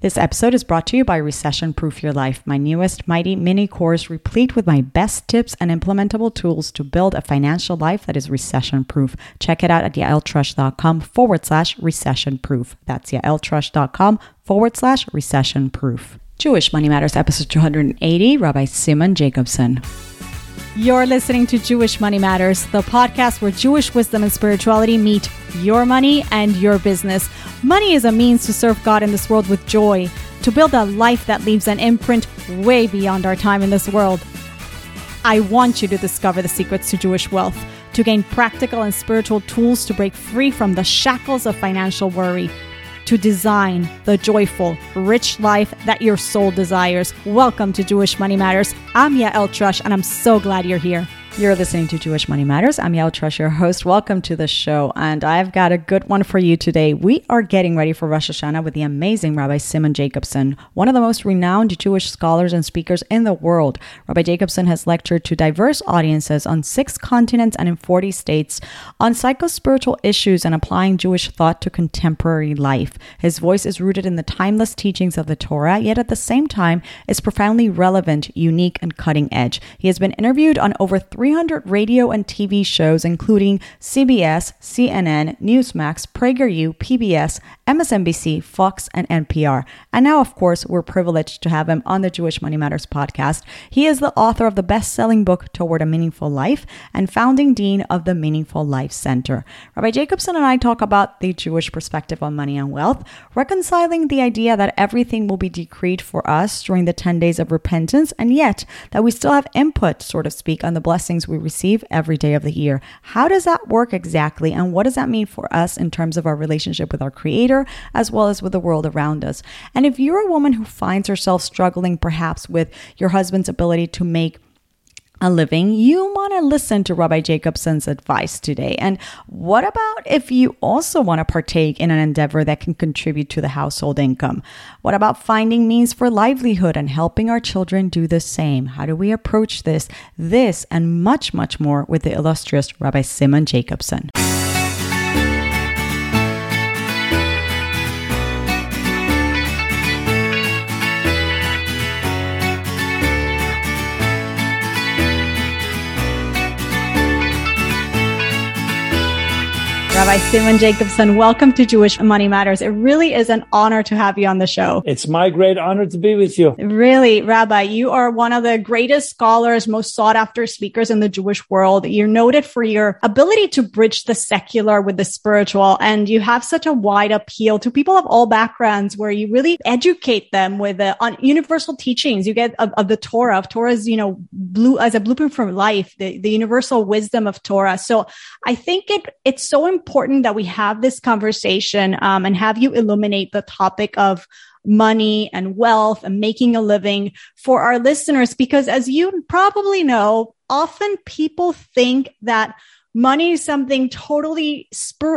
This episode is brought to you by Recession Proof Your Life, my newest mighty mini course replete with my best tips and implementable tools to build a financial life that is recession proof. Check it out at yaeltrusch.com forward slash recession proof. That's yaeltrusch.com forward slash recession proof. Jewish Money Matters, episode 280, Rabbi Simon Jacobson. You're listening to Jewish Money Matters, the podcast where Jewish wisdom and spirituality meet your money and your business. Money is a means to serve God in this world with joy, to build a life that leaves an imprint way beyond our time in this world. I want you to discover the secrets to Jewish wealth, to gain practical and spiritual tools to break free from the shackles of financial worry to design the joyful, rich life that your soul desires. Welcome to Jewish Money Matters. I'm Yael Trusch, and I'm so glad you're here. You're listening to Jewish Money Matters. I'm Yael Trusch, your host. Welcome to the show. And I've got a good one for you today. We are getting ready for Rosh Hashanah with the amazing Rabbi Simon Jacobson, one of the most renowned Jewish scholars and speakers in the world. Rabbi Jacobson has lectured to diverse audiences on six continents and in 40 states on psycho-spiritual issues and applying Jewish thought to contemporary life. His voice is rooted in the timeless teachings of the Torah, yet at the same time is profoundly relevant, unique, and cutting edge. He has been interviewed on over 300 radio and TV shows, including CBS, CNN, Newsmax, PragerU, PBS, MSNBC, Fox, and NPR. And now, of course, we're privileged to have him on the Jewish Money Matters podcast. He is the author of the best selling book, Toward a Meaningful Life, and founding dean of the Meaningful Life Center. Rabbi Jacobson and I talk about the Jewish perspective on money and wealth, reconciling the idea that everything will be decreed for us during the 10 days of repentance, and yet that we still have input, so to speak, on the blessings we receive every day of the year. How does that work exactly, and what does that mean for us in terms of our relationship with our Creator as well as with the world around us? And if you're a woman who finds herself struggling perhaps with your husband's ability to make a living, you want to listen to Rabbi Jacobson's advice today. And what about if you also want to partake in an endeavor that can contribute to the household income? What about finding means for livelihood and helping our children do the same? How do we approach this, this, and much, much more with the illustrious Rabbi Simon Jacobson? Rabbi Simon Jacobson, welcome to Jewish Money Matters. It really is an honor to have you on the show. It's my great honor to be with you. Really, Rabbi, you are one of the greatest scholars, most sought after speakers in the Jewish world. You're noted for your ability to bridge the secular with the spiritual, and you have such a wide appeal to people of all backgrounds where you really educate them with the on universal teachings you get of, of the Torah, of Torah's, you know, blue as a blueprint for life, the, the universal wisdom of Torah. So I think it, it's so important important that we have this conversation um, and have you illuminate the topic of money and wealth and making a living for our listeners. Because as you probably know, often people think that money is something totally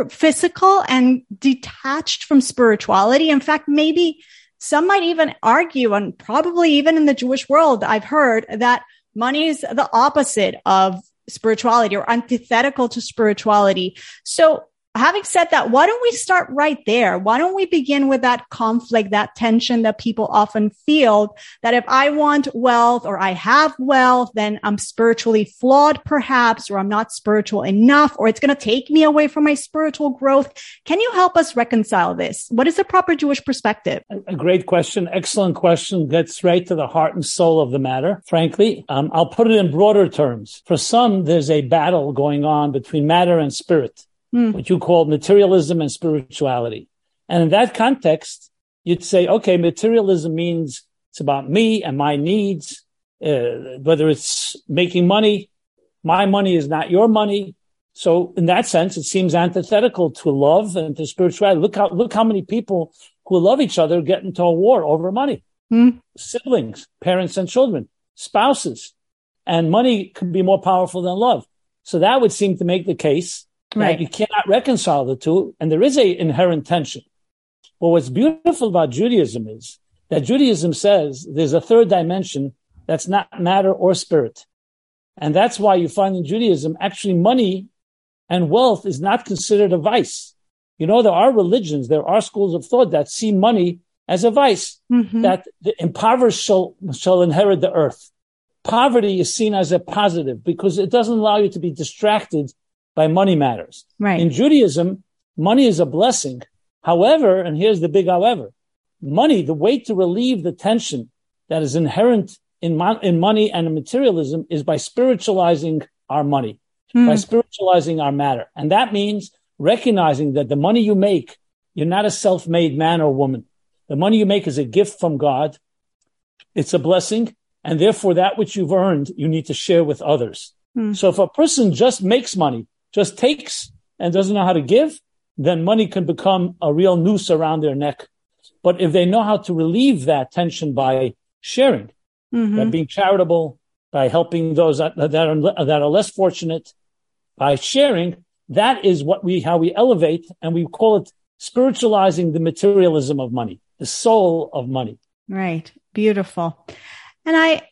physical and detached from spirituality. In fact, maybe some might even argue, and probably even in the Jewish world, I've heard that money is the opposite of spirituality or antithetical to spirituality. So having said that, why don't we start right there? Why don't we begin with that conflict, that tension that people often feel that if I want wealth or I have wealth, then I'm spiritually flawed perhaps, or I'm not spiritual enough, or it's going to take me away from my spiritual growth. Can you help us reconcile this? What is the proper Jewish perspective? A great question. Excellent question. Gets right to the heart and soul of the matter. Frankly, um, I'll put it in broader terms. For some, there's a battle going on between matter and spirit mm. what you call materialism and spirituality. And in that context, you'd say, okay, materialism means it's about me and my needs, uh, whether it's making money, my money is not your money. So in that sense, it seems antithetical to love and to spirituality. Look how, look how many people who love each other get into a war over money. Mm. Siblings, parents and children, spouses. And money can be more powerful than love. So that would seem to make the case Right. You cannot reconcile the two, and there is a inherent tension. But what's beautiful about Judaism is that Judaism says there's a third dimension that's not matter or spirit. And that's why you find in Judaism, actually money and wealth is not considered a vice. You know, there are religions, there are schools of thought that see money as a vice mm-hmm. that the impoverished shall, shall inherit the earth. Poverty is seen as a positive because it doesn't allow you to be distracted by money matters. Right. In Judaism, money is a blessing. However, and here's the big however, money, the way to relieve the tension that is inherent in, mo- in money and in materialism is by spiritualizing our money, mm. by spiritualizing our matter. And that means recognizing that the money you make, you're not a self-made man or woman. The money you make is a gift from God. It's a blessing. And therefore that which you've earned, you need to share with others. Mm. So if a person just makes money, just takes and doesn't know how to give, then money can become a real noose around their neck. But if they know how to relieve that tension by sharing, mm-hmm. by being charitable, by helping those that, that are that are less fortunate, by sharing, that is what we how we elevate, and we call it spiritualizing the materialism of money, the soul of money. Right. Beautiful. And I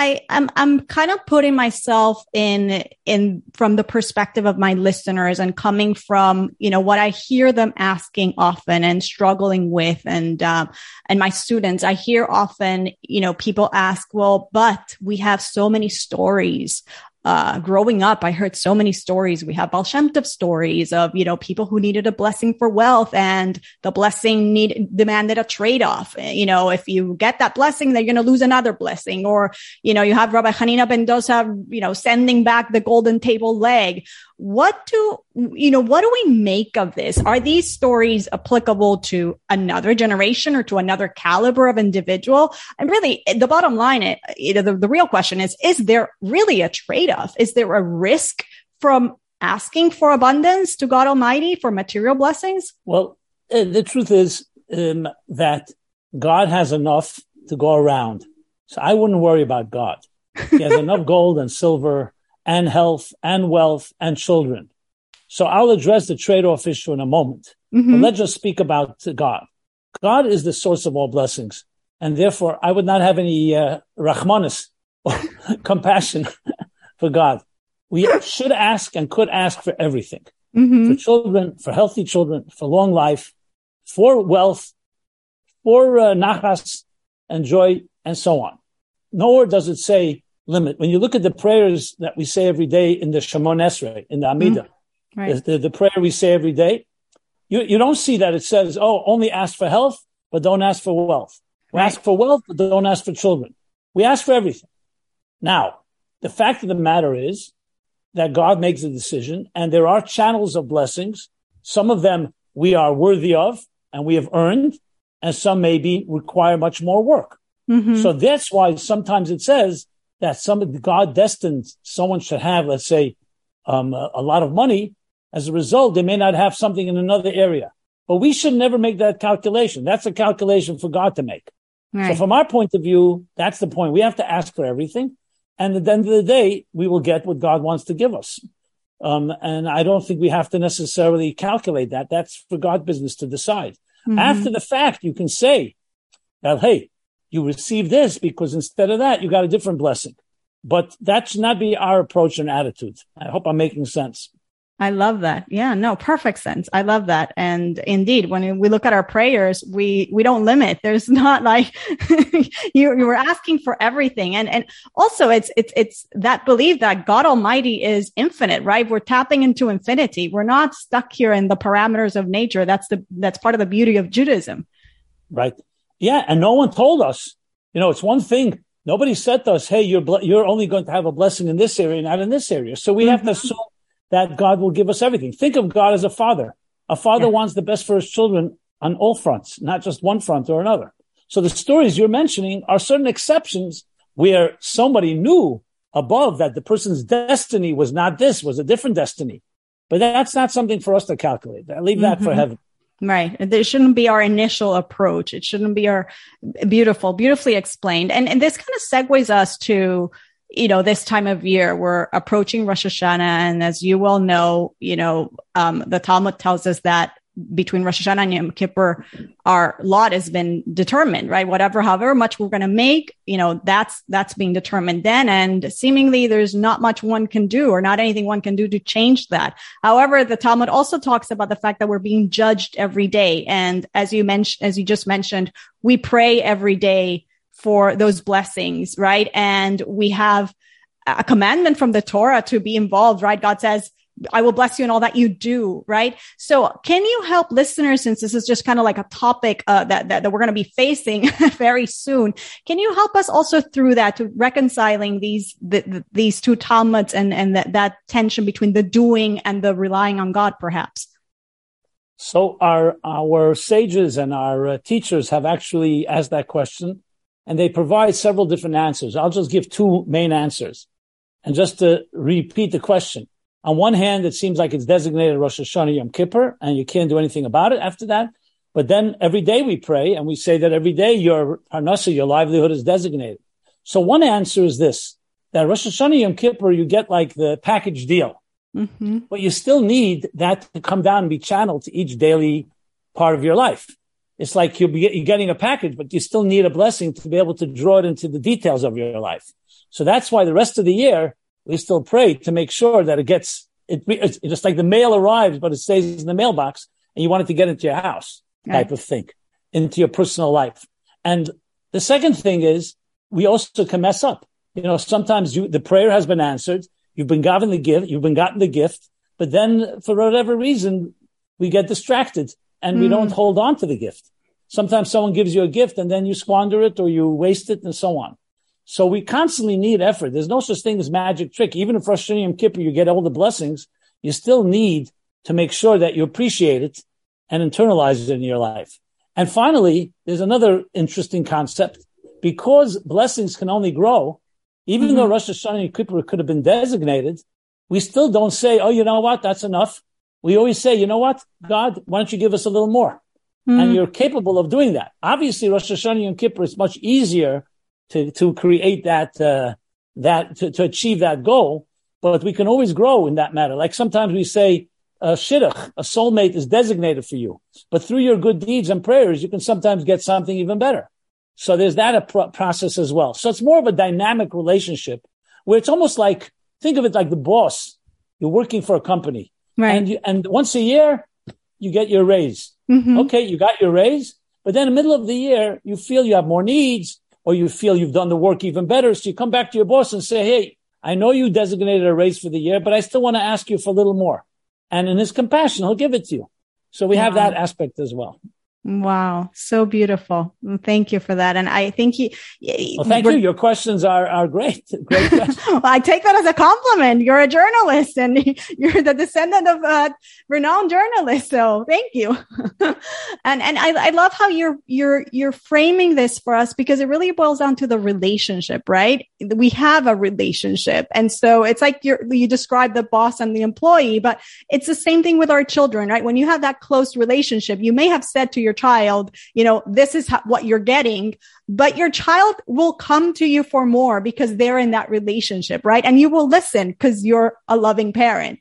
I, I'm, I'm kind of putting myself in, in from the perspective of my listeners and coming from, you know, what I hear them asking often and struggling with and, um, and my students, I hear often, you know, people ask, well, but we have so many stories uh, growing up, I heard so many stories. We have Baal Shem Tov stories of, you know, people who needed a blessing for wealth and the blessing need demanded a trade off. You know, if you get that blessing, then you're going to lose another blessing. Or, you know, you have Rabbi Hanina ben Dosa, you know, sending back the golden table leg what do you know what do we make of this? Are these stories applicable to another generation or to another caliber of individual? And really the bottom line it, you know the, the real question is is there really a trade-off? Is there a risk from asking for abundance to god almighty for material blessings? Well uh, the truth is um, that god has enough to go around. So i wouldn't worry about god. He has enough gold and silver and health and wealth and children. So I'll address the trade-off issue in a moment. Mm-hmm. But let's just speak about God. God is the source of all blessings. And therefore, I would not have any uh, rahmanis or compassion for God. We should ask and could ask for everything. Mm-hmm. For children, for healthy children, for long life, for wealth, for uh, nachas and joy, and so on. Nowhere does it say limit. When you look at the prayers that we say every day in the Shemon Esrei, in the Amidah, mm-hmm. right. the, the, prayer we say every day, you, you don't see that it says, oh, only ask for health, but don't ask for wealth. We right. ask for wealth, but don't ask for children. We ask for everything. Now, the fact of the matter is that God makes a decision and there are channels of blessings. Some of them we are worthy of and we have earned and some maybe require much more work. Mm-hmm. So that's why sometimes it says that some God destined someone should have, let's say, um, a, a, lot of money. As a result, they may not have something in another area. But we should never make that calculation. That's a calculation for God to make. Right. So from our point of view, that's the point. We have to ask for everything. And at the end of the day, we will get what God wants to give us. Um, and I don't think we have to necessarily calculate that. That's for God business to decide. Mm-hmm. After the fact, you can say that, hey, you receive this because instead of that, you got a different blessing. But that should not be our approach and attitude. I hope I'm making sense. I love that. Yeah, no, perfect sense. I love that. And indeed, when we look at our prayers, we, we don't limit. There's not like you, you were asking for everything. And, and also it's, it's, it's that belief that God Almighty is infinite, right? We're tapping into infinity. We're not stuck here in the parameters of nature. That's the, that's part of the beauty of Judaism. Right. Yeah, and no one told us. You know, it's one thing. Nobody said to us, "Hey, you're you're only going to have a blessing in this area, not in this area." So we mm-hmm. have to mm-hmm. assume that God will give us everything. Think of God as a father. A father yeah. wants the best for his children on all fronts, not just one front or another. So the stories you're mentioning are certain exceptions where somebody knew above that the person's destiny was not this, was a different destiny. But that's not something for us to calculate. I leave that mm-hmm. for heaven. Right. It shouldn't be our initial approach. It shouldn't be our beautiful, beautifully explained. And, and this kind of segues us to, you know, this time of year, we're approaching Rosh Hashanah. And as you well know, you know, um, the Talmud tells us that between Rosh Hashanah and Yom Kippur, our lot has been determined, right? Whatever, however much we're going to make, you know, that's, that's being determined then. And seemingly there's not much one can do or not anything one can do to change that. However, the Talmud also talks about the fact that we're being judged every day. And as you mentioned, as you just mentioned, we pray every day for those blessings, right? And we have a commandment from the Torah to be involved, right? God says, I will bless you in all that you do, right? So can you help listeners, since this is just kind of like a topic uh, that, that, that we're going to be facing very soon, can you help us also through that to reconciling these, the, the, these two Talmuds and, and that, that tension between the doing and the relying on God, perhaps? So our, our sages and our uh, teachers have actually asked that question and they provide several different answers. I'll just give two main answers. And just to repeat the question, on one hand, it seems like it's designated Rosh Hashanah Yom Kippur, and you can't do anything about it after that. But then every day we pray, and we say that every day your parnasa, your livelihood is designated. So one answer is this, that Rosh Hashanah Yom Kippur, you get like the package deal. Mm-hmm. But you still need that to come down and be channeled to each daily part of your life. It's like you'll be you're getting a package, but you still need a blessing to be able to draw it into the details of your life. So that's why the rest of the year we still pray to make sure that it gets, it, it's just like the mail arrives, but it stays in the mailbox and you want it to get into your house type of thing, into your personal life. And the second thing is we also can mess up. You know, sometimes you, the prayer has been answered. You've been given the gift. You've been gotten the gift, but then for whatever reason, we get distracted and mm. we don't hold on to the gift. Sometimes someone gives you a gift and then you squander it or you waste it and so on. So we constantly need effort. There's no such thing as magic trick. Even if Rosh Hashanah Kippur, you get all the blessings, you still need to make sure that you appreciate it and internalize it in your life. And finally, there's another interesting concept. Because blessings can only grow, even mm-hmm. though Rosh Hashanah and Kippur could have been designated, we still don't say, oh, you know what? That's enough. We always say, you know what? God, why don't you give us a little more? Mm-hmm. And you're capable of doing that. Obviously, Rosh Hashanah Yom Kippur is much easier to, to create that, uh, that, to, to achieve that goal. But we can always grow in that matter. Like sometimes we say, a shidduch, a soulmate is designated for you. But through your good deeds and prayers, you can sometimes get something even better. So there's that a pro- process as well. So it's more of a dynamic relationship where it's almost like, think of it like the boss. You're working for a company. Right. And you, and once a year, you get your raise. Mm-hmm. Okay. You got your raise. But then in the middle of the year, you feel you have more needs or you feel you've done the work even better. So you come back to your boss and say, Hey, I know you designated a raise for the year, but I still want to ask you for a little more. And in his compassion, he'll give it to you. So we have that aspect as well. Wow, so beautiful. Thank you for that. And I think you. Well, thank you. Your questions are are great. Great well, I take that as a compliment. You're a journalist, and you're the descendant of a renowned journalist. So thank you. and and I, I love how you're you're you're framing this for us because it really boils down to the relationship, right? We have a relationship, and so it's like you you describe the boss and the employee, but it's the same thing with our children, right? When you have that close relationship, you may have said to your child, you know, this is what you're getting, but your child will come to you for more because they're in that relationship, right? And you will listen because you're a loving parent.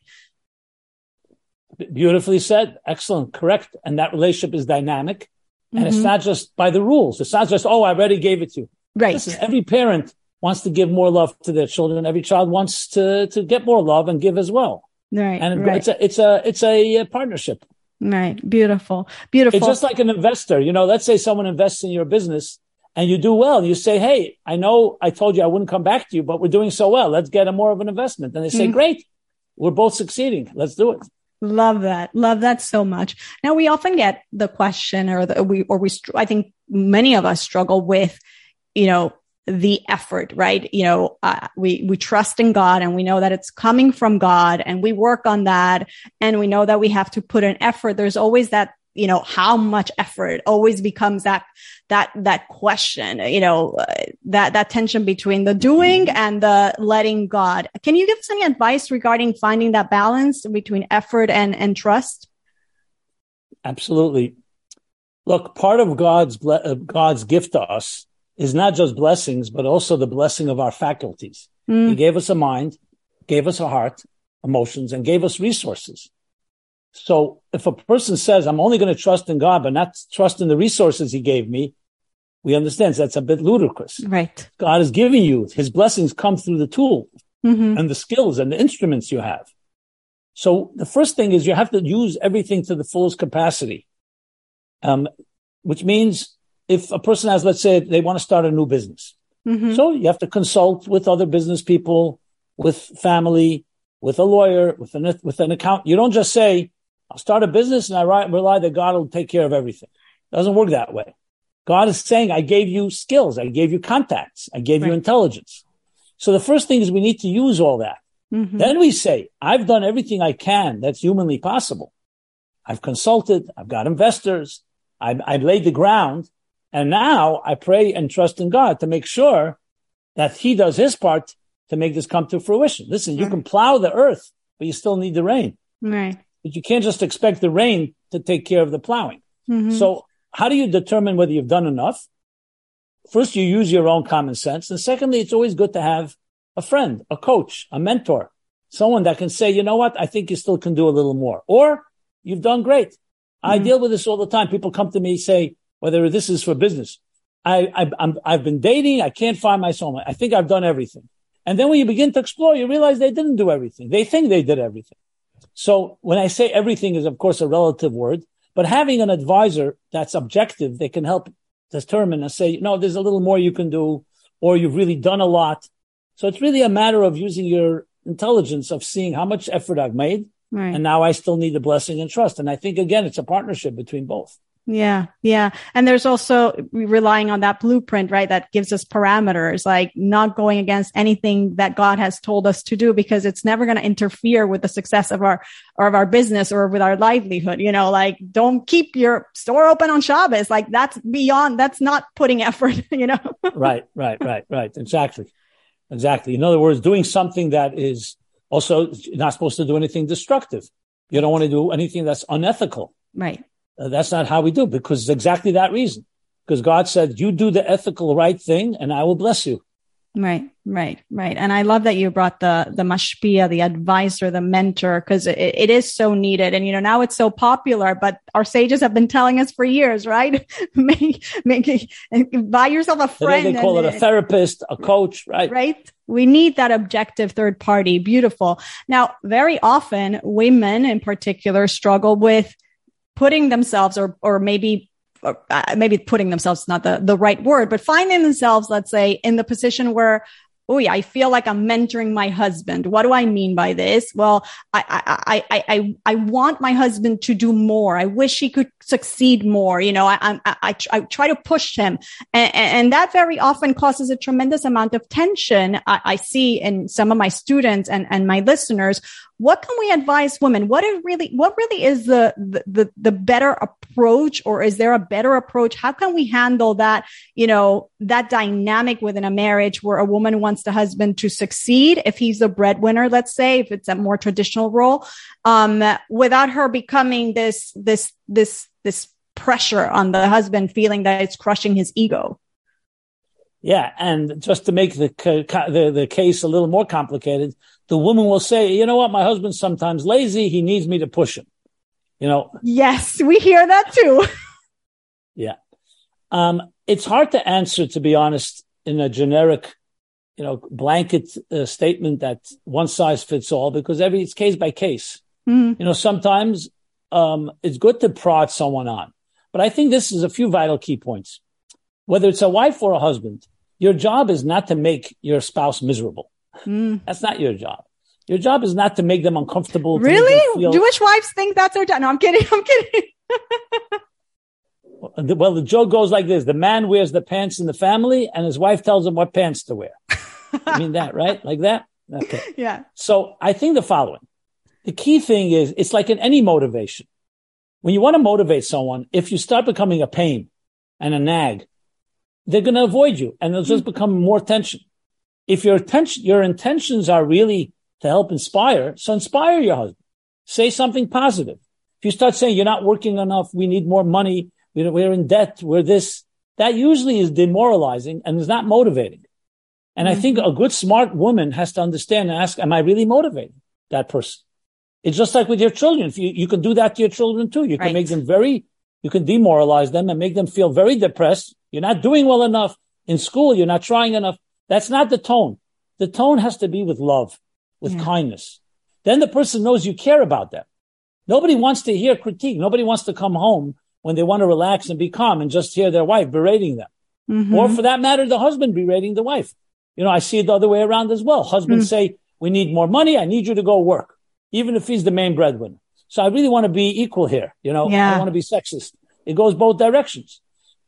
Beautifully said. Excellent. Correct. And that relationship is dynamic. And mm-hmm. it's not just by the rules. It's not just, oh, I already gave it to you. Right. Listen, every parent wants to give more love to their children. Every child wants to, to get more love and give as well. Right. And right. it's a, it's a, it's a partnership. Right. Beautiful. Beautiful. It's just like an investor. You know, let's say someone invests in your business and you do well. You say, Hey, I know I told you I wouldn't come back to you, but we're doing so well. Let's get a more of an investment. And they say, mm-hmm. great. We're both succeeding. Let's do it. Love that. Love that so much. Now we often get the question or the, we, or we, I think many of us struggle with, you know, the effort, right? You know, uh, we, we trust in God and we know that it's coming from God and we work on that and we know that we have to put an effort. There's always that, you know, how much effort always becomes that, that, that question, you know, uh, that, that tension between the doing and the letting God. Can you give us any advice regarding finding that balance between effort and, and trust? Absolutely. Look, part of God's, uh, God's gift to us is not just blessings, but also the blessing of our faculties. Mm. He gave us a mind, gave us a heart, emotions, and gave us resources. So if a person says, I'm only going to trust in God, but not trust in the resources he gave me, we understand that's a bit ludicrous. Right. God is giving you his blessings come through the tool mm-hmm. and the skills and the instruments you have. So the first thing is you have to use everything to the fullest capacity. Um, which means if a person has, let's say they want to start a new business. Mm-hmm. So you have to consult with other business people, with family, with a lawyer, with an, with an account. You don't just say, I'll start a business and I rely that God will take care of everything. It doesn't work that way. God is saying, I gave you skills. I gave you contacts. I gave right. you intelligence. So the first thing is we need to use all that. Mm-hmm. Then we say, I've done everything I can that's humanly possible. I've consulted. I've got investors. I've, I've laid the ground. And now I pray and trust in God to make sure that he does his part to make this come to fruition. Listen, you can plow the earth, but you still need the rain. Right. But you can't just expect the rain to take care of the plowing. Mm-hmm. So how do you determine whether you've done enough? First, you use your own common sense. And secondly, it's always good to have a friend, a coach, a mentor, someone that can say, you know what? I think you still can do a little more or you've done great. Mm-hmm. I deal with this all the time. People come to me, say, whether this is for business. I, I, have been dating. I can't find my soulmate. I think I've done everything. And then when you begin to explore, you realize they didn't do everything. They think they did everything. So when I say everything is, of course, a relative word, but having an advisor that's objective, they can help determine and say, no, there's a little more you can do, or you've really done a lot. So it's really a matter of using your intelligence of seeing how much effort I've made. Right. And now I still need the blessing and trust. And I think again, it's a partnership between both. Yeah. Yeah. And there's also relying on that blueprint, right? That gives us parameters, like not going against anything that God has told us to do because it's never going to interfere with the success of our, or of our business or with our livelihood. You know, like don't keep your store open on Shabbos. Like that's beyond, that's not putting effort, you know? right. Right. Right. Right. Exactly. Exactly. In other words, doing something that is also not supposed to do anything destructive. You don't want to do anything that's unethical. Right. Uh, that's not how we do because exactly that reason. Because God said, you do the ethical right thing and I will bless you. Right, right, right. And I love that you brought the, the mashpia, the advisor, the mentor, because it, it is so needed. And, you know, now it's so popular, but our sages have been telling us for years, right? make, make, buy yourself a friend. Today they call and, it a therapist, a coach, right? Right. We need that objective third party. Beautiful. Now, very often women in particular struggle with putting themselves or, or maybe or, uh, maybe putting themselves not the, the right word, but finding themselves, let's say, in the position where oh yeah, I feel like I'm mentoring my husband. What do I mean by this? Well, I, I, I, I, I want my husband to do more. I wish he could succeed more. You know, I, I, I, I try to push him and, and, that very often causes a tremendous amount of tension. I, I see in some of my students and, and my listeners. What can we advise women? What is really, what really is the, the, the better approach or is there a better approach? How can we handle that, you know, that dynamic within a marriage where a woman wants wants the husband to succeed if he's the breadwinner, let's say, if it's a more traditional role, um, without her becoming this, this, this, this pressure on the husband feeling that it's crushing his ego. Yeah, and just to make the, the the case a little more complicated, the woman will say, "You know what? My husband's sometimes lazy. He needs me to push him." You know. Yes, we hear that too. yeah, um, it's hard to answer, to be honest, in a generic you know, blanket uh, statement that one size fits all because every it's case by case. Mm-hmm. You know, sometimes um, it's good to prod someone on, but I think this is a few vital key points. Whether it's a wife or a husband, your job is not to make your spouse miserable. Mm. That's not your job. Your job is not to make them uncomfortable. Really? Feel... Jewish wives think that's their job. No, I'm kidding. I'm kidding. well, the joke goes like this. The man wears the pants in the family and his wife tells him what pants to wear. I mean that, right? Like that? Okay. Yeah. So I think the following. The key thing is it's like in any motivation. When you want to motivate someone, if you start becoming a pain and a nag, they're going to avoid you and they'll just mm-hmm. become more tension. If your attention, your intentions are really to help inspire, so inspire your husband. Say something positive. If you start saying you're not working enough, we need more money, we're in debt, we're this, that usually is demoralizing and is not motivating. And mm-hmm. I think a good smart woman has to understand and ask, am I really motivating that person? It's just like with your children. If you, you can do that to your children too. You can right. make them very, you can demoralize them and make them feel very depressed. You're not doing well enough in school. You're not trying enough. That's not the tone. The tone has to be with love, with yeah. kindness. Then the person knows you care about them. Nobody wants to hear critique. Nobody wants to come home when they want to relax and be calm and just hear their wife berating them. Mm-hmm. Or for that matter, the husband berating the wife. You know, I see it the other way around as well. Husbands mm-hmm. say, we need more money. I need you to go work, even if he's the main breadwinner. So I really want to be equal here. You know, yeah. I don't want to be sexist. It goes both directions.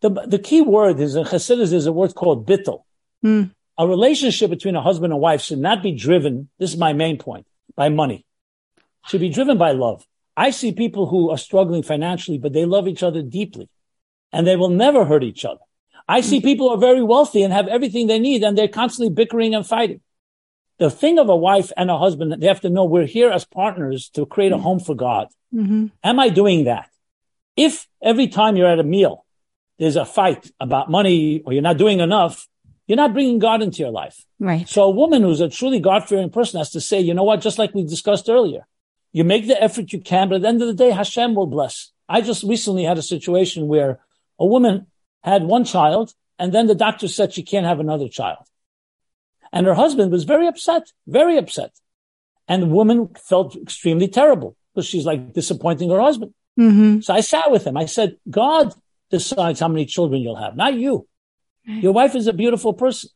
The, the key word is in Chassidus is a word called bittel. Mm. A relationship between a husband and wife should not be driven. This is my main point by money. It should be driven by love. I see people who are struggling financially, but they love each other deeply and they will never hurt each other. I see people who are very wealthy and have everything they need and they're constantly bickering and fighting. The thing of a wife and a husband, they have to know we're here as partners to create a mm-hmm. home for God. Mm-hmm. Am I doing that? If every time you're at a meal, there's a fight about money or you're not doing enough, you're not bringing God into your life. Right. So a woman who's a truly God fearing person has to say, you know what? Just like we discussed earlier, you make the effort you can, but at the end of the day, Hashem will bless. I just recently had a situation where a woman had one child and then the doctor said she can't have another child. And her husband was very upset, very upset. And the woman felt extremely terrible because she's like disappointing her husband. Mm-hmm. So I sat with him. I said, God decides how many children you'll have, not you. Right. Your wife is a beautiful person.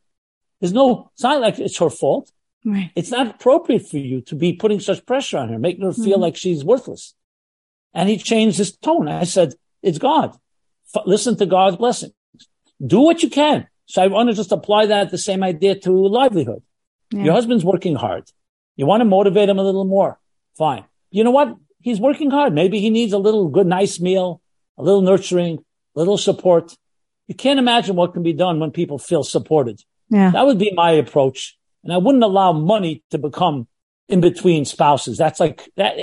There's no, it's not like it's her fault. Right. It's not appropriate for you to be putting such pressure on her, making her feel mm-hmm. like she's worthless. And he changed his tone. I said, it's God. F- listen to God's blessings. Do what you can. So I want to just apply that the same idea to livelihood. Yeah. Your husband's working hard. You want to motivate him a little more. Fine. You know what? He's working hard. Maybe he needs a little good, nice meal, a little nurturing, a little support. You can't imagine what can be done when people feel supported. Yeah. That would be my approach. And I wouldn't allow money to become in between spouses. That's like, that,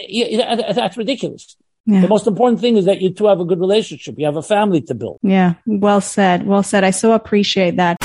that's ridiculous. Yeah. The most important thing is that you two have a good relationship. You have a family to build. Yeah. Well said. Well said. I so appreciate that.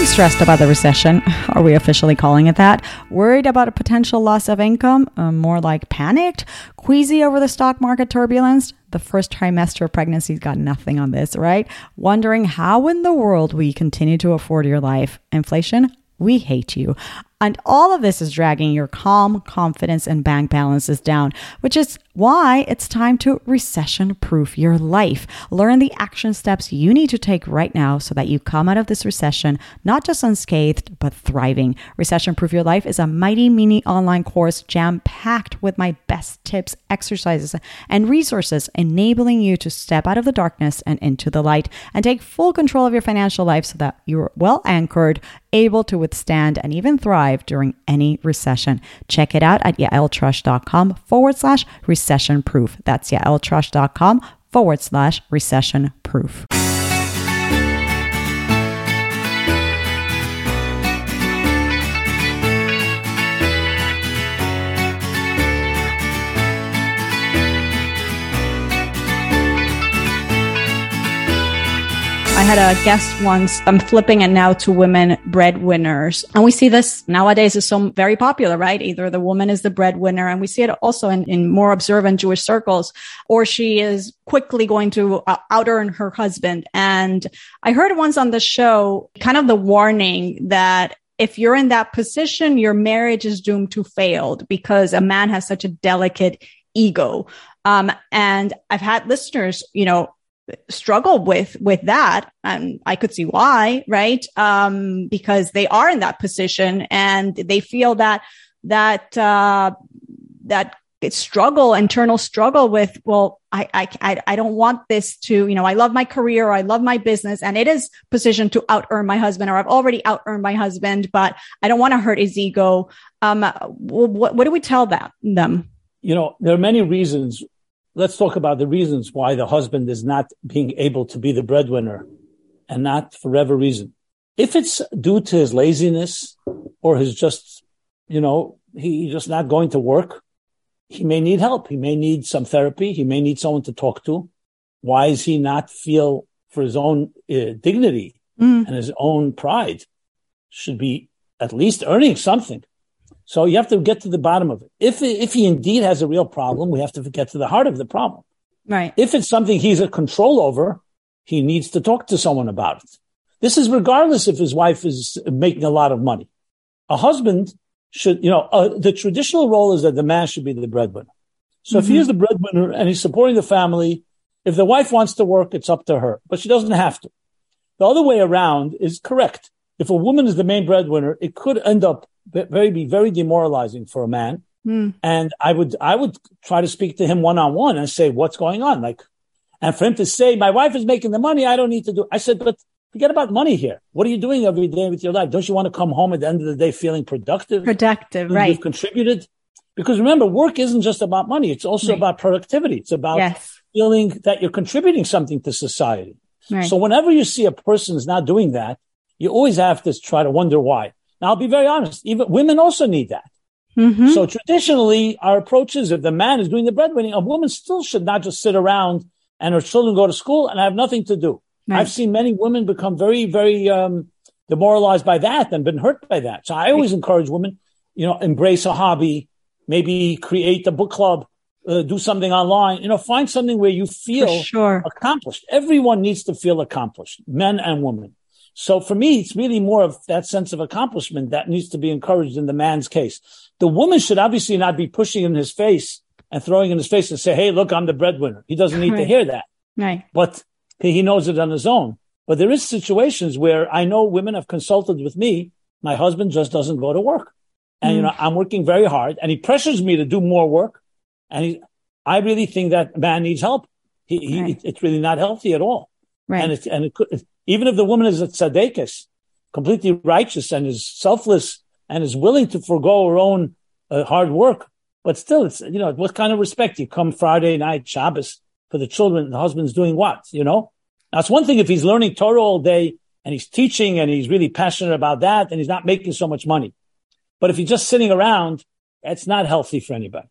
Feeling stressed about the recession, are we officially calling it that? Worried about a potential loss of income? Uh, more like panicked? Queasy over the stock market turbulence? The first trimester of pregnancy's got nothing on this, right? Wondering how in the world we continue to afford your life. Inflation? We hate you. And all of this is dragging your calm, confidence, and bank balances down, which is why it's time to recession proof your life. Learn the action steps you need to take right now so that you come out of this recession not just unscathed, but thriving. Recession proof your life is a mighty mini online course jam packed with my best tips, exercises, and resources, enabling you to step out of the darkness and into the light and take full control of your financial life so that you're well anchored, able to withstand and even thrive during any recession. Check it out at yaeltrusch.com forward slash recession proof. That's yaeltrusch.com forward slash recession proof. I had a guest once. I'm flipping it now to women breadwinners. And we see this nowadays is so very popular, right? Either the woman is the breadwinner and we see it also in, in more observant Jewish circles, or she is quickly going to uh, out earn her husband. And I heard once on the show kind of the warning that if you're in that position, your marriage is doomed to fail because a man has such a delicate ego. Um, and I've had listeners, you know, struggle with with that. And i could see why right? Um because they are in that position and they feel that that uh that struggle internal struggle with well I, I i don't want this to you know i love my career or i love my business and it is positioned to out earn my husband or i've already out earned my husband but i don't want to hurt his ego. Um what, what do we tell that them? You know there are many reasons let's talk about the reasons why the husband is not being able to be the breadwinner and not for whatever reason. If it's due to his laziness or his just, you know, he just not going to work, he may need help. He may need some therapy. He may need someone to talk to. Why does he not feel for his own uh, dignity mm. and his own pride should be at least earning something? So you have to get to the bottom of it. If, if he indeed has a real problem, we have to get to the heart of the problem. Right. If it's something he's a control over, he needs to talk to someone about it. This is regardless if his wife is making a lot of money. A husband should, you know, uh, the traditional role is that the man should be the breadwinner. So mm-hmm. if he mm-hmm. is the breadwinner and he's supporting the family, if the wife wants to work, it's up to her, but she doesn't have to. The other way around is correct. If a woman is the main breadwinner, it could end up very, be very demoralizing for a man. Mm. And I would, I would try to speak to him one on one and say, what's going on? Like, and for him to say, my wife is making the money. I don't need to do, I said, but Forget about money here. What are you doing every day with your life? Don't you want to come home at the end of the day feeling productive? Productive, right. You've contributed. Because remember, work isn't just about money. It's also right. about productivity. It's about yes. feeling that you're contributing something to society. Right. So whenever you see a person is not doing that, you always have to try to wonder why. Now, I'll be very honest. Even women also need that. Mm-hmm. So traditionally, our approach is if the man is doing the breadwinning, a woman still should not just sit around and her children go to school and have nothing to do. Right. I've seen many women become very, very um, demoralized by that and been hurt by that. So I always encourage women, you know, embrace a hobby, maybe create a book club, uh, do something online, you know, find something where you feel sure. accomplished. Everyone needs to feel accomplished, men and women. So for me, it's really more of that sense of accomplishment that needs to be encouraged in the man's case. The woman should obviously not be pushing in his face and throwing in his face and say, Hey, look, I'm the breadwinner. He doesn't need right. to hear that. Right. But he knows it on his own. But there is situations where I know women have consulted with me. My husband just doesn't go to work. And, mm. you know, I'm working very hard and he pressures me to do more work. And he, I really think that man needs help. He, right. he, it's really not healthy at all. Right. And it's, and it could, even if the woman is a tzaddikus, completely righteous and is selfless and is willing to forego her own uh, hard work, but still, it's, you know, what kind of respect? You come Friday night, Shabbos, for the children. The husband's doing what, you know? Now, it's one thing if he's learning Torah all day and he's teaching and he's really passionate about that and he's not making so much money. But if he's just sitting around, that's not healthy for anybody.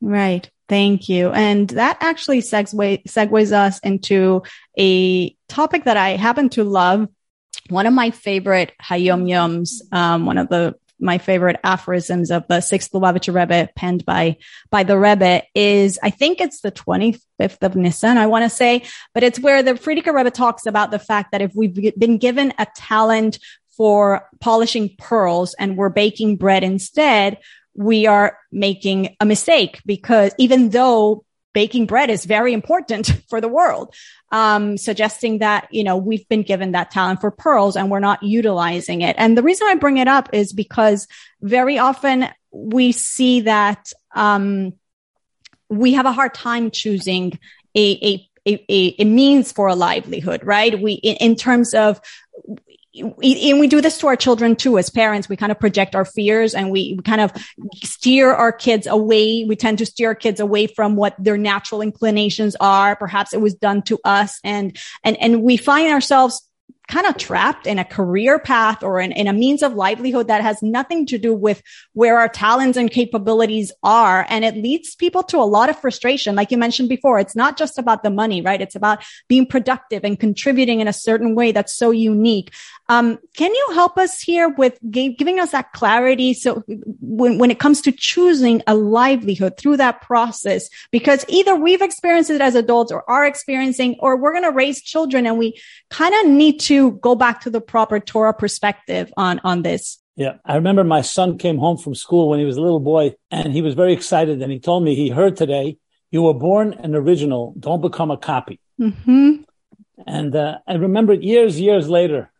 Right. Thank you. And that actually segue, segues us into a topic that I happen to love. One of my favorite Hayom Yoms, um, one of the my favorite aphorisms of the sixth Lubavitcher Rebbe penned by, by the Rebbe is, I think it's the 25th of Nisan, I want to say, but it's where the Frierdiker Rebbe talks about the fact that if we've been given a talent for polishing pearls and we're baking bread instead, we are making a mistake because even though baking bread is very important for the world. Um, suggesting that, you know, we've been given that talent for pearls and we're not utilizing it. And the reason I bring it up is because very often we see that, um, we have a hard time choosing a, a, a, a, means for a livelihood, right? We, in, in terms of and we do this to our children too. As parents we kind of project our fears and we kind of steer our kids away. We tend to steer our kids away from what their natural inclinations are. Perhaps it was done to us and and and we find ourselves kind of trapped in a career path or in, in a means of livelihood that has nothing to do with where our talents and capabilities are. And it leads people to a lot of frustration. Like you mentioned before, it's not just about the money, right? It's about being productive and contributing in a certain way that's so unique. Um, can you help us here with g- giving us that clarity? So when, when it comes to choosing a livelihood through that process, because either we've experienced it as adults or are experiencing, or we're going to raise children and we kind of need to go back to the proper Torah perspective on, on this. Yeah. I remember my son came home from school when he was a little boy and he was very excited. And he told me he heard today, you were born an original. Don't become a copy. Mm-hmm. And uh, I remember it years, years later,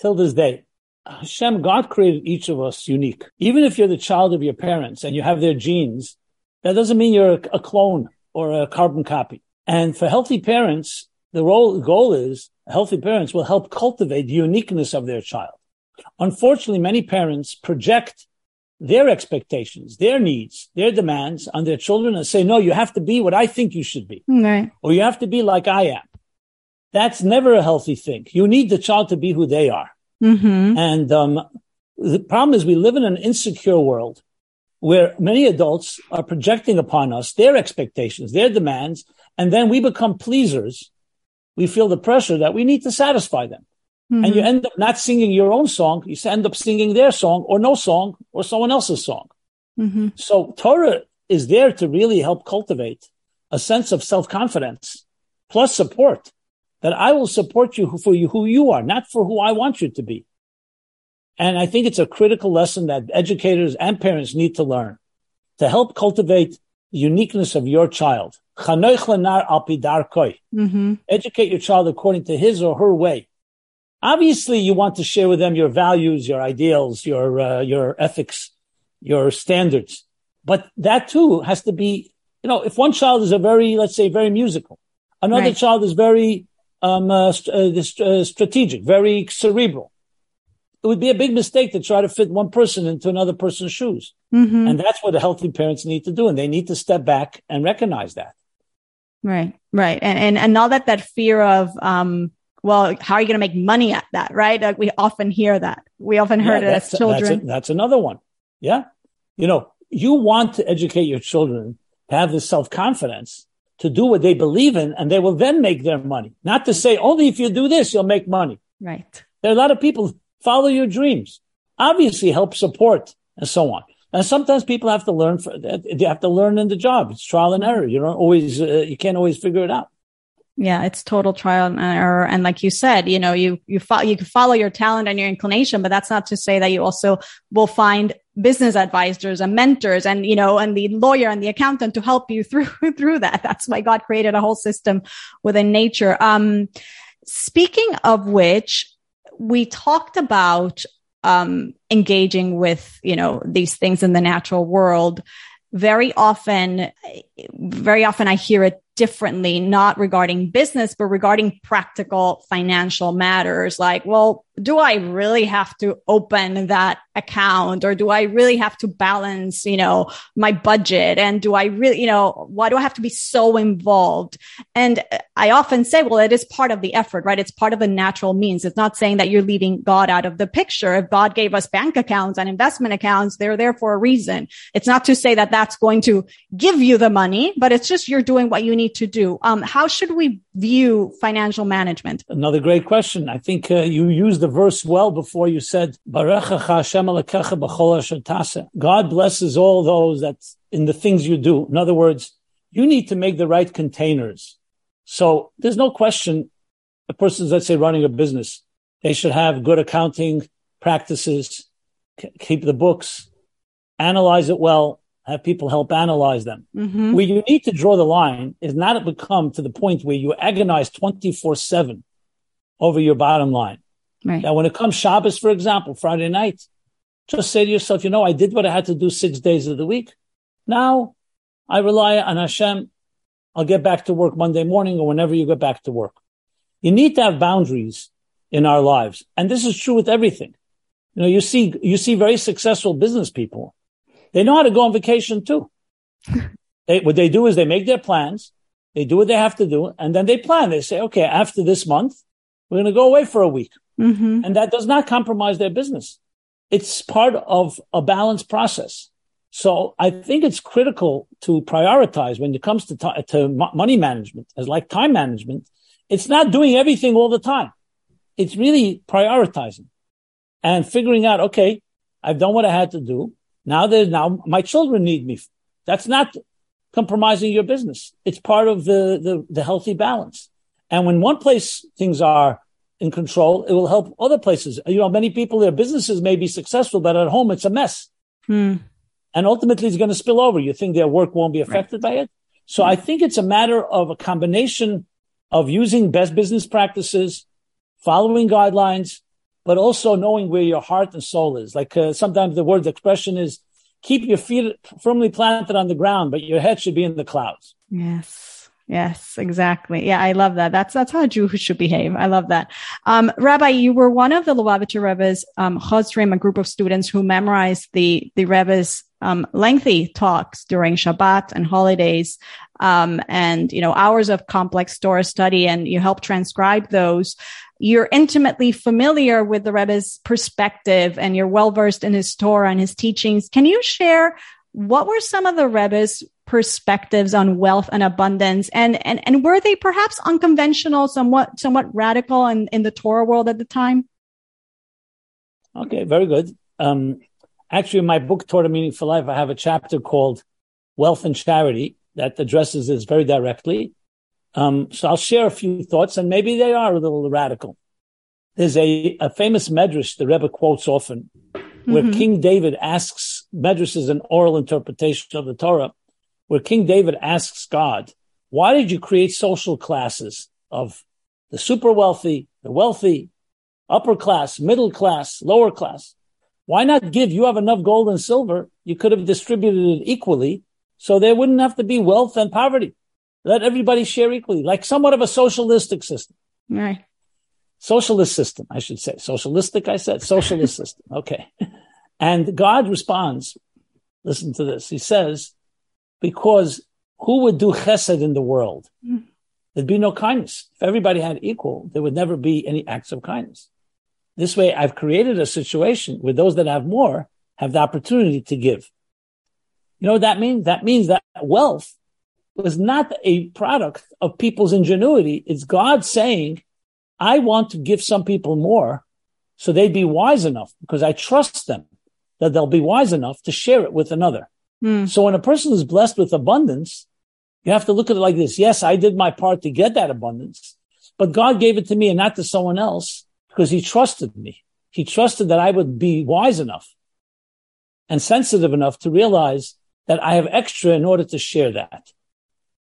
till this day. Hashem, God created each of us unique. Even if you're the child of your parents and you have their genes, that doesn't mean you're a clone or a carbon copy. And for healthy parents, the role, goal is healthy parents will help cultivate the uniqueness of their child. Unfortunately, many parents project their expectations, their needs, their demands on their children and say, no, you have to be what I think you should be. Right. Or you have to be like I am. That's never a healthy thing. You need the child to be who they are. Mm-hmm. And um, the problem is we live in an insecure world where many adults are projecting upon us their expectations, their demands, and then we become pleasers. We feel the pressure that we need to satisfy them. Mm-hmm. And you end up not singing your own song. You end up singing their song or no song or someone else's song. Mm-hmm. So Torah is there to really help cultivate a sense of self-confidence plus support that I will support you for you, who you are, not for who I want you to be. And I think it's a critical lesson that educators and parents need to learn to help cultivate the uniqueness of your child. Mm-hmm. Educate your child according to his or her way. Obviously, you want to share with them your values, your ideals, your uh, your ethics, your standards. But that too has to be, you know, if one child is a very, let's say, very musical, another right. child is very um, uh, st- uh, uh, strategic, very cerebral. It would be a big mistake to try to fit one person into another person's shoes. Mm-hmm. And that's what the healthy parents need to do. And they need to step back and recognize that. Right, right. And, and, and not that, that fear of, um, well, how are you going to make money at that? Right. Like we often hear that. We often heard yeah, it as children. That's, a, that's another one. Yeah. You know, you want to educate your children to have this self confidence to do what they believe in and they will then make their money. Not to say only if you do this, you'll make money. Right. There are a lot of people follow your dreams, obviously help support and so on. And sometimes people have to learn for. They have to learn in the job. It's trial and error. You don't always, uh, you can't always figure it out. Yeah, it's total trial and error. And like you said, you know, you, you, fo- you can follow your talent and your inclination, but that's not to say that you also will find business advisors and mentors and, you know, and the lawyer and the accountant to help you through, through that. That's why God created a whole system within nature. Um, speaking of which, we talked about, um, engaging with, you know, these things in the natural world. Very often, very often I hear it differently, not regarding business, but regarding practical financial matters. Like, well, do I really have to open that account or do I really have to balance, you know, my budget? And do I really, you know, why do I have to be so involved? And I often say, well, it is part of the effort, right? It's part of the natural means. It's not saying that you're leaving God out of the picture. If God gave us bank accounts and investment accounts, they're there for a reason. It's not to say that that's going to give you the money, but it's just you're doing what you need to do. Um, how should we view financial management? Another great question. I think uh, you used the verse well before you said, God blesses all those that in the things you do. In other words, you need to make the right containers. So there's no question a person's, let's say, running a business. They should have good accounting practices, keep the books, analyze it well, have people help analyze them. Mm-hmm. Where you need to draw the line is not to become to the point where you agonize 24 seven over your bottom line. Right. Now, when it comes Shabbos, for example, Friday night, just say to yourself, you know, I did what I had to do six days of the week. Now I rely on Hashem. I'll get back to work Monday morning or whenever you get back to work. You need to have boundaries in our lives. And this is true with everything. You know, you see, you see very successful business people they know how to go on vacation too. they, what they do is they make their plans. They do what they have to do. And then they plan. They say, okay, after this month, we're going to go away for a week. Mm-hmm. And that does not compromise their business. It's part of a balanced process. So I think it's critical to prioritize when it comes to, t- to money management as like time management. It's not doing everything all the time. It's really prioritizing and figuring out, okay, I've done what I had to do. Now there's now my children need me. That's not compromising your business. It's part of the, the, the healthy balance. And when one place things are in control, it will help other places. You know, many people, their businesses may be successful, but at home it's a mess. Hmm. And ultimately it's going to spill over. You think their work won't be affected right. by it? So I think it's a matter of a combination of using best business practices, following guidelines, but also knowing where your heart and soul is. Like uh, sometimes the word expression is keep your feet firmly planted on the ground, but your head should be in the clouds. Yes. Yes, exactly. Yeah, I love that. That's that's how a Jew should behave. I love that. Um, Rabbi, you were one of the Lubavitcher Rebbe's um, Chosrim, a group of students who memorized the the Rebbe's um, lengthy talks during Shabbat and holidays, um, and you know hours of complex Torah study, and you helped transcribe those you're intimately familiar with the Rebbe's perspective and you're well versed in his Torah and his teachings. Can you share what were some of the Rebbe's perspectives on wealth and abundance? And, and, and were they perhaps unconventional, somewhat, somewhat radical in, in the Torah world at the time? Okay, very good. Um, actually, in my book, Toward a Meaningful Life, I have a chapter called Wealth and Charity that addresses this very directly. Um, so I'll share a few thoughts, and maybe they are a little radical. There's a, a famous medrash the Rebbe quotes often, where mm-hmm. King David asks, medrash is an oral interpretation of the Torah, where King David asks God, why did you create social classes of the super wealthy, the wealthy, upper class, middle class, lower class? Why not give? You have enough gold and silver. You could have distributed it equally. So there wouldn't have to be wealth and poverty. Let everybody share equally, like somewhat of a socialistic system. Right. Socialist system, I should say. Socialistic, I said. Socialist system. Okay. And God responds, listen to this. He says, because who would do chesed in the world? Mm. There'd be no kindness. If everybody had equal, there would never be any acts of kindness. This way, I've created a situation where those that have more have the opportunity to give. You know what that means? That means that wealth was not a product of people's ingenuity. It's God saying, I want to give some people more so they'd be wise enough because I trust them that they'll be wise enough to share it with another. Mm. So when a person is blessed with abundance, you have to look at it like this. Yes, I did my part to get that abundance, but God gave it to me and not to someone else because he trusted me. He trusted that I would be wise enough and sensitive enough to realize that I have extra in order to share that.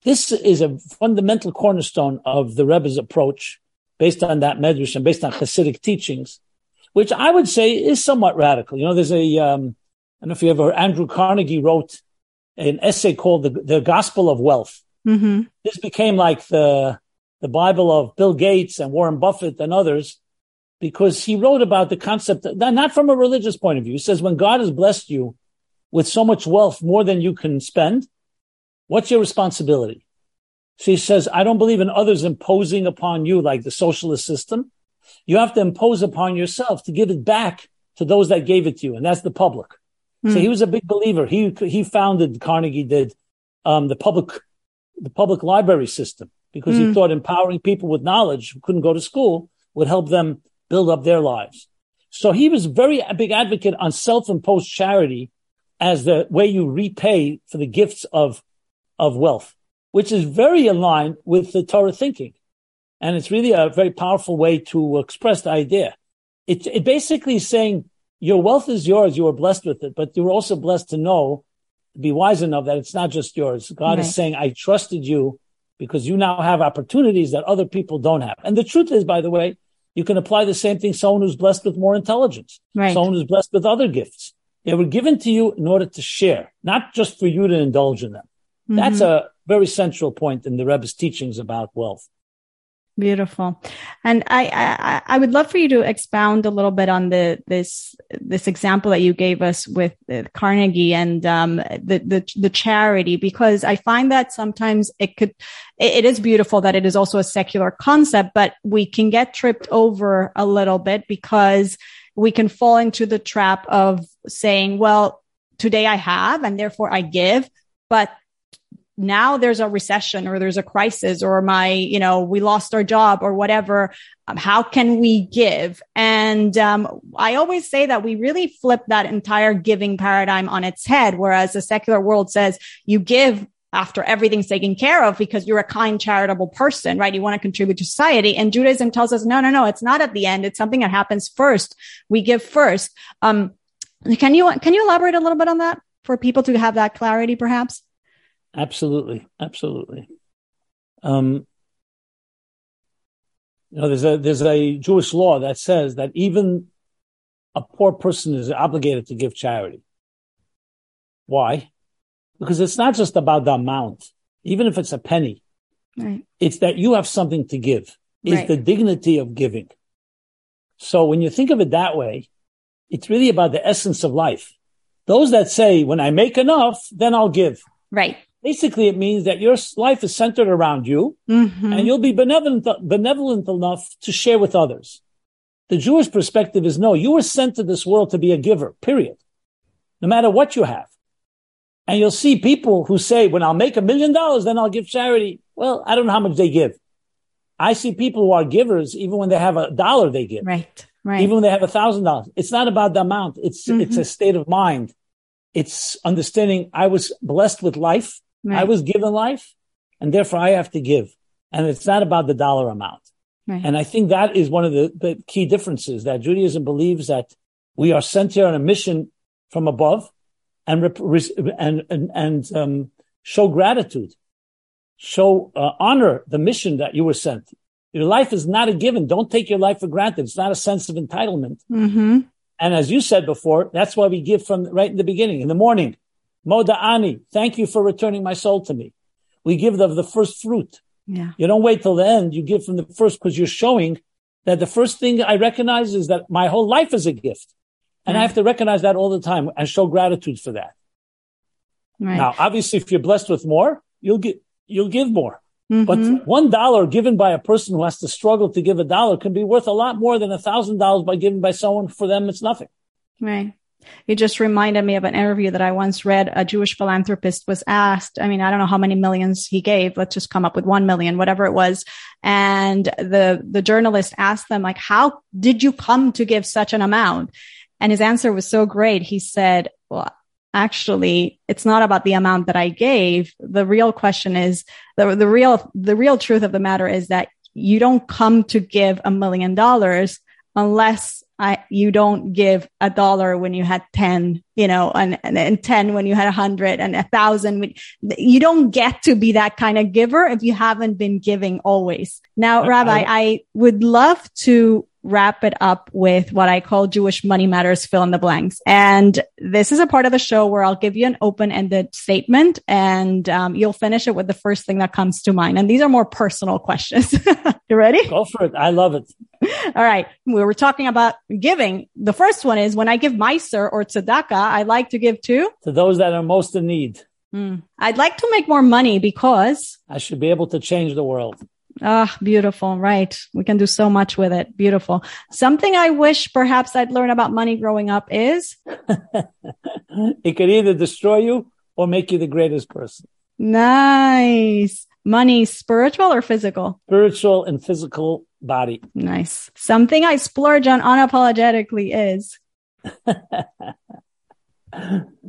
This is a fundamental cornerstone of the Rebbe's approach based on that medrash and based on Hasidic teachings, which I would say is somewhat radical. You know, there's a, um, I don't know if you ever, Andrew Carnegie wrote an essay called the, the Gospel of Wealth. Mm-hmm. This became like the, the Bible of Bill Gates and Warren Buffett and others because he wrote about the concept, not from a religious point of view. He says, when God has blessed you with so much wealth, more than you can spend, what's your responsibility? So he says, I don't believe in others imposing upon you like the socialist system. You have to impose upon yourself to give it back to those that gave it to you. And that's the public. Mm. So he was a big believer. He, he founded, Carnegie did, um, the public, the public library system because mm. he hmm. thought empowering people with knowledge who couldn't go to school would help them build up their lives. So he was very a big advocate on self-imposed charity as the way you repay for the gifts of, of wealth, which is very aligned with the Torah thinking. And it's really a very powerful way to express the idea. It, it basically is saying your wealth is yours. You are blessed with it, but you're also blessed to know, be wise enough that it's not just yours. God right. is saying, I trusted you because you now have opportunities that other people don't have. And the truth is, by the way, you can apply the same thing. Someone who's blessed with more intelligence, right. someone who's blessed with other gifts. They were given to you in order to share, not just for you to indulge in them. Mm-hmm. That's a very central point in the Rebbe's teachings about wealth. Beautiful, and I, I, I would love for you to expound a little bit on the this this example that you gave us with Carnegie and um, the the the charity because I find that sometimes it could it, it is beautiful that it is also a secular concept, but we can get tripped over a little bit because we can fall into the trap of saying, well, today I have and therefore I give, but now there's a recession or there's a crisis or my, you know, we lost our job or whatever. Um, how can we give? And um, I always say that we really flip that entire giving paradigm on its head, whereas the secular world says you give after everything's taken care of because you're a kind, charitable person, right? You want to contribute to society. And Judaism tells us, no, no, no, it's not at the end. It's something that happens first. We give first. Um, can you, can you elaborate a little bit on that for people to have that clarity, perhaps? Absolutely, absolutely. Um, you know, there's a there's a Jewish law that says that even a poor person is obligated to give charity. Why? Because it's not just about the amount, even if it's a penny. Right. It's that you have something to give. It's right. the dignity of giving. So when you think of it that way, it's really about the essence of life. Those that say, when I make enough, then I'll give. Right. Basically, it means that your life is centered around you mm-hmm. and you'll be benevolent, benevolent enough to share with others. The Jewish perspective is no, you were sent to this world to be a giver, period. No matter what you have. And you'll see people who say, when I'll make a million dollars, then I'll give charity. Well, I don't know how much they give. I see people who are givers, even when they have a dollar, they give. Right. Right. Even when they have a thousand dollars. It's not about the amount. It's, mm-hmm. it's a state of mind. It's understanding I was blessed with life. Right. I was given life and therefore I have to give. And it's not about the dollar amount. Right. And I think that is one of the, the key differences that Judaism believes that we are sent here on a mission from above and, and, and, and um, show gratitude, show uh, honor the mission that you were sent. Your life is not a given. Don't take your life for granted. It's not a sense of entitlement. Mm-hmm. And as you said before, that's why we give from right in the beginning, in the morning. Moda Ani, thank you for returning my soul to me. We give of the first fruit. Yeah. You don't wait till the end. You give from the first because you're showing that the first thing I recognize is that my whole life is a gift. And I have to recognize that all the time and show gratitude for that. Right. Now, obviously, if you're blessed with more, you'll get, you'll give more. Mm-hmm. But one dollar given by a person who has to struggle to give a dollar can be worth a lot more than a thousand dollars by given by someone for them it's nothing. Right. You just reminded me of an interview that I once read. A Jewish philanthropist was asked, I mean, I don't know how many millions he gave. Let's just come up with 1 million, whatever it was. And the, the journalist asked them, like, how did you come to give such an amount? And his answer was so great. He said, well, actually it's not about the amount that I gave. The real question is the, the real, the real truth of the matter is that you don't come to give a million dollars unless I, you don't give a dollar when you had 10, you know, and, and, and 10 when you had a hundred and a thousand. You don't get to be that kind of giver if you haven't been giving always. Now, Rabbi, I would love to wrap it up with what I call Jewish money matters fill in the blanks. And this is a part of the show where I'll give you an open ended statement and um, you'll finish it with the first thing that comes to mind. And these are more personal questions. you ready? Go for it. I love it. All right. We were talking about giving. The first one is when I give Maaser or tzedakah, I like to give to to those that are most in need. Mm. I'd like to make more money because I should be able to change the world. Ah, beautiful. Right. We can do so much with it. Beautiful. Something I wish perhaps I'd learned about money growing up is it could either destroy you or make you the greatest person. Nice. Money, spiritual or physical? Spiritual and physical body. Nice. Something I splurge on unapologetically is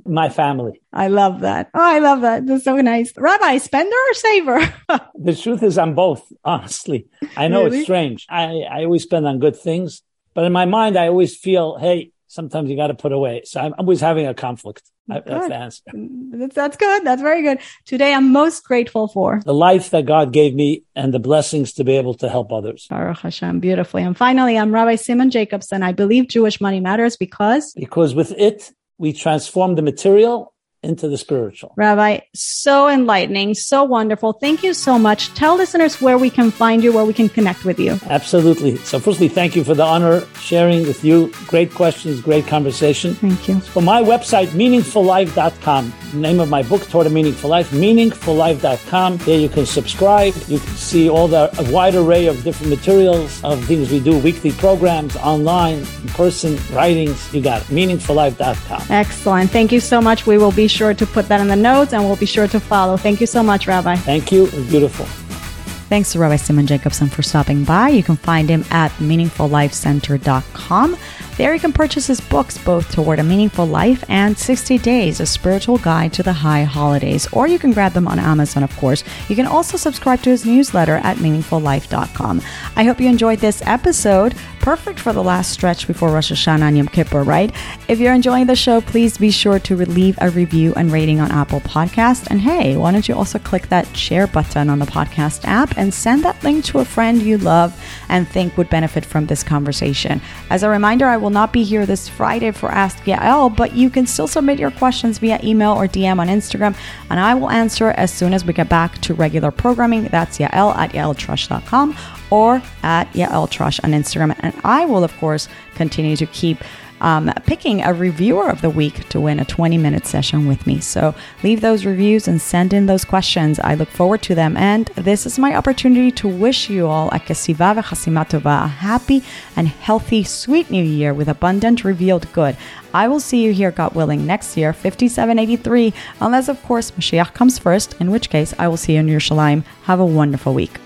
my family. I love that. Oh, I love that. That's so nice. Rabbi, spender or saver? the truth is, I'm both, honestly. I know really? it's strange. I, I always spend on good things, but in my mind, I always feel, hey, sometimes you got to put away. So I'm always having a conflict. That's the answer. That's, that's good. That's very good. Today, I'm most grateful for the life that God gave me and the blessings to be able to help others. Baruch Hashem, beautifully. And finally, I'm Rabbi Simon Jacobson. I believe Jewish money matters because because with it we transform the material into the spiritual. Rabbi, so enlightening, so wonderful. Thank you so much. Tell listeners where we can find you, where we can connect with you. Absolutely. So, firstly, thank you for the honor sharing with you. Great questions, great conversation. Thank you. For my website, meaningfullife.com, name of my book, Toward a Meaningful Life, meaningfullife.com. There you can subscribe. You can see all the a wide array of different materials of things we do, weekly programs, online, in person, writings. You got it. Meaningfullife.com. Excellent. Thank you so much. We will be sure to put that in the notes and we'll be sure to follow. Thank you so much, Rabbi. Thank you. beautiful. Thanks to Rabbi Simon Jacobson for stopping by. You can find him at meaningfullifecenter.com. There you can purchase his books, both Toward a Meaningful Life and 60 Days, a spiritual guide to the high holidays. Or you can grab them on Amazon, of course. You can also subscribe to his newsletter at meaningfullife.com. I hope you enjoyed this episode. Perfect for the last stretch before Rosh Hashanah and Yom Kippur, right? If you're enjoying the show, please be sure to leave a review and rating on Apple Podcast. And hey, why don't you also click that share button on the podcast app and send that link to a friend you love and think would benefit from this conversation. As a reminder, I will not be here this Friday for Ask Yael, but you can still submit your questions via email or DM on Instagram, and I will answer as soon as we get back to regular programming. That's Yael at yaeltrusch.com or at Yael Trusch on Instagram. And I will, of course, continue to keep um, picking a reviewer of the week to win a 20 minute session with me. So leave those reviews and send in those questions. I look forward to them. And this is my opportunity to wish you all a kesiva v'chasimatova, a happy and healthy, sweet new year with abundant revealed good. I will see you here, God willing, next year, 5783, unless, of course, Mashiach comes first, in which case I will see you in Yerushalayim. Have a wonderful week.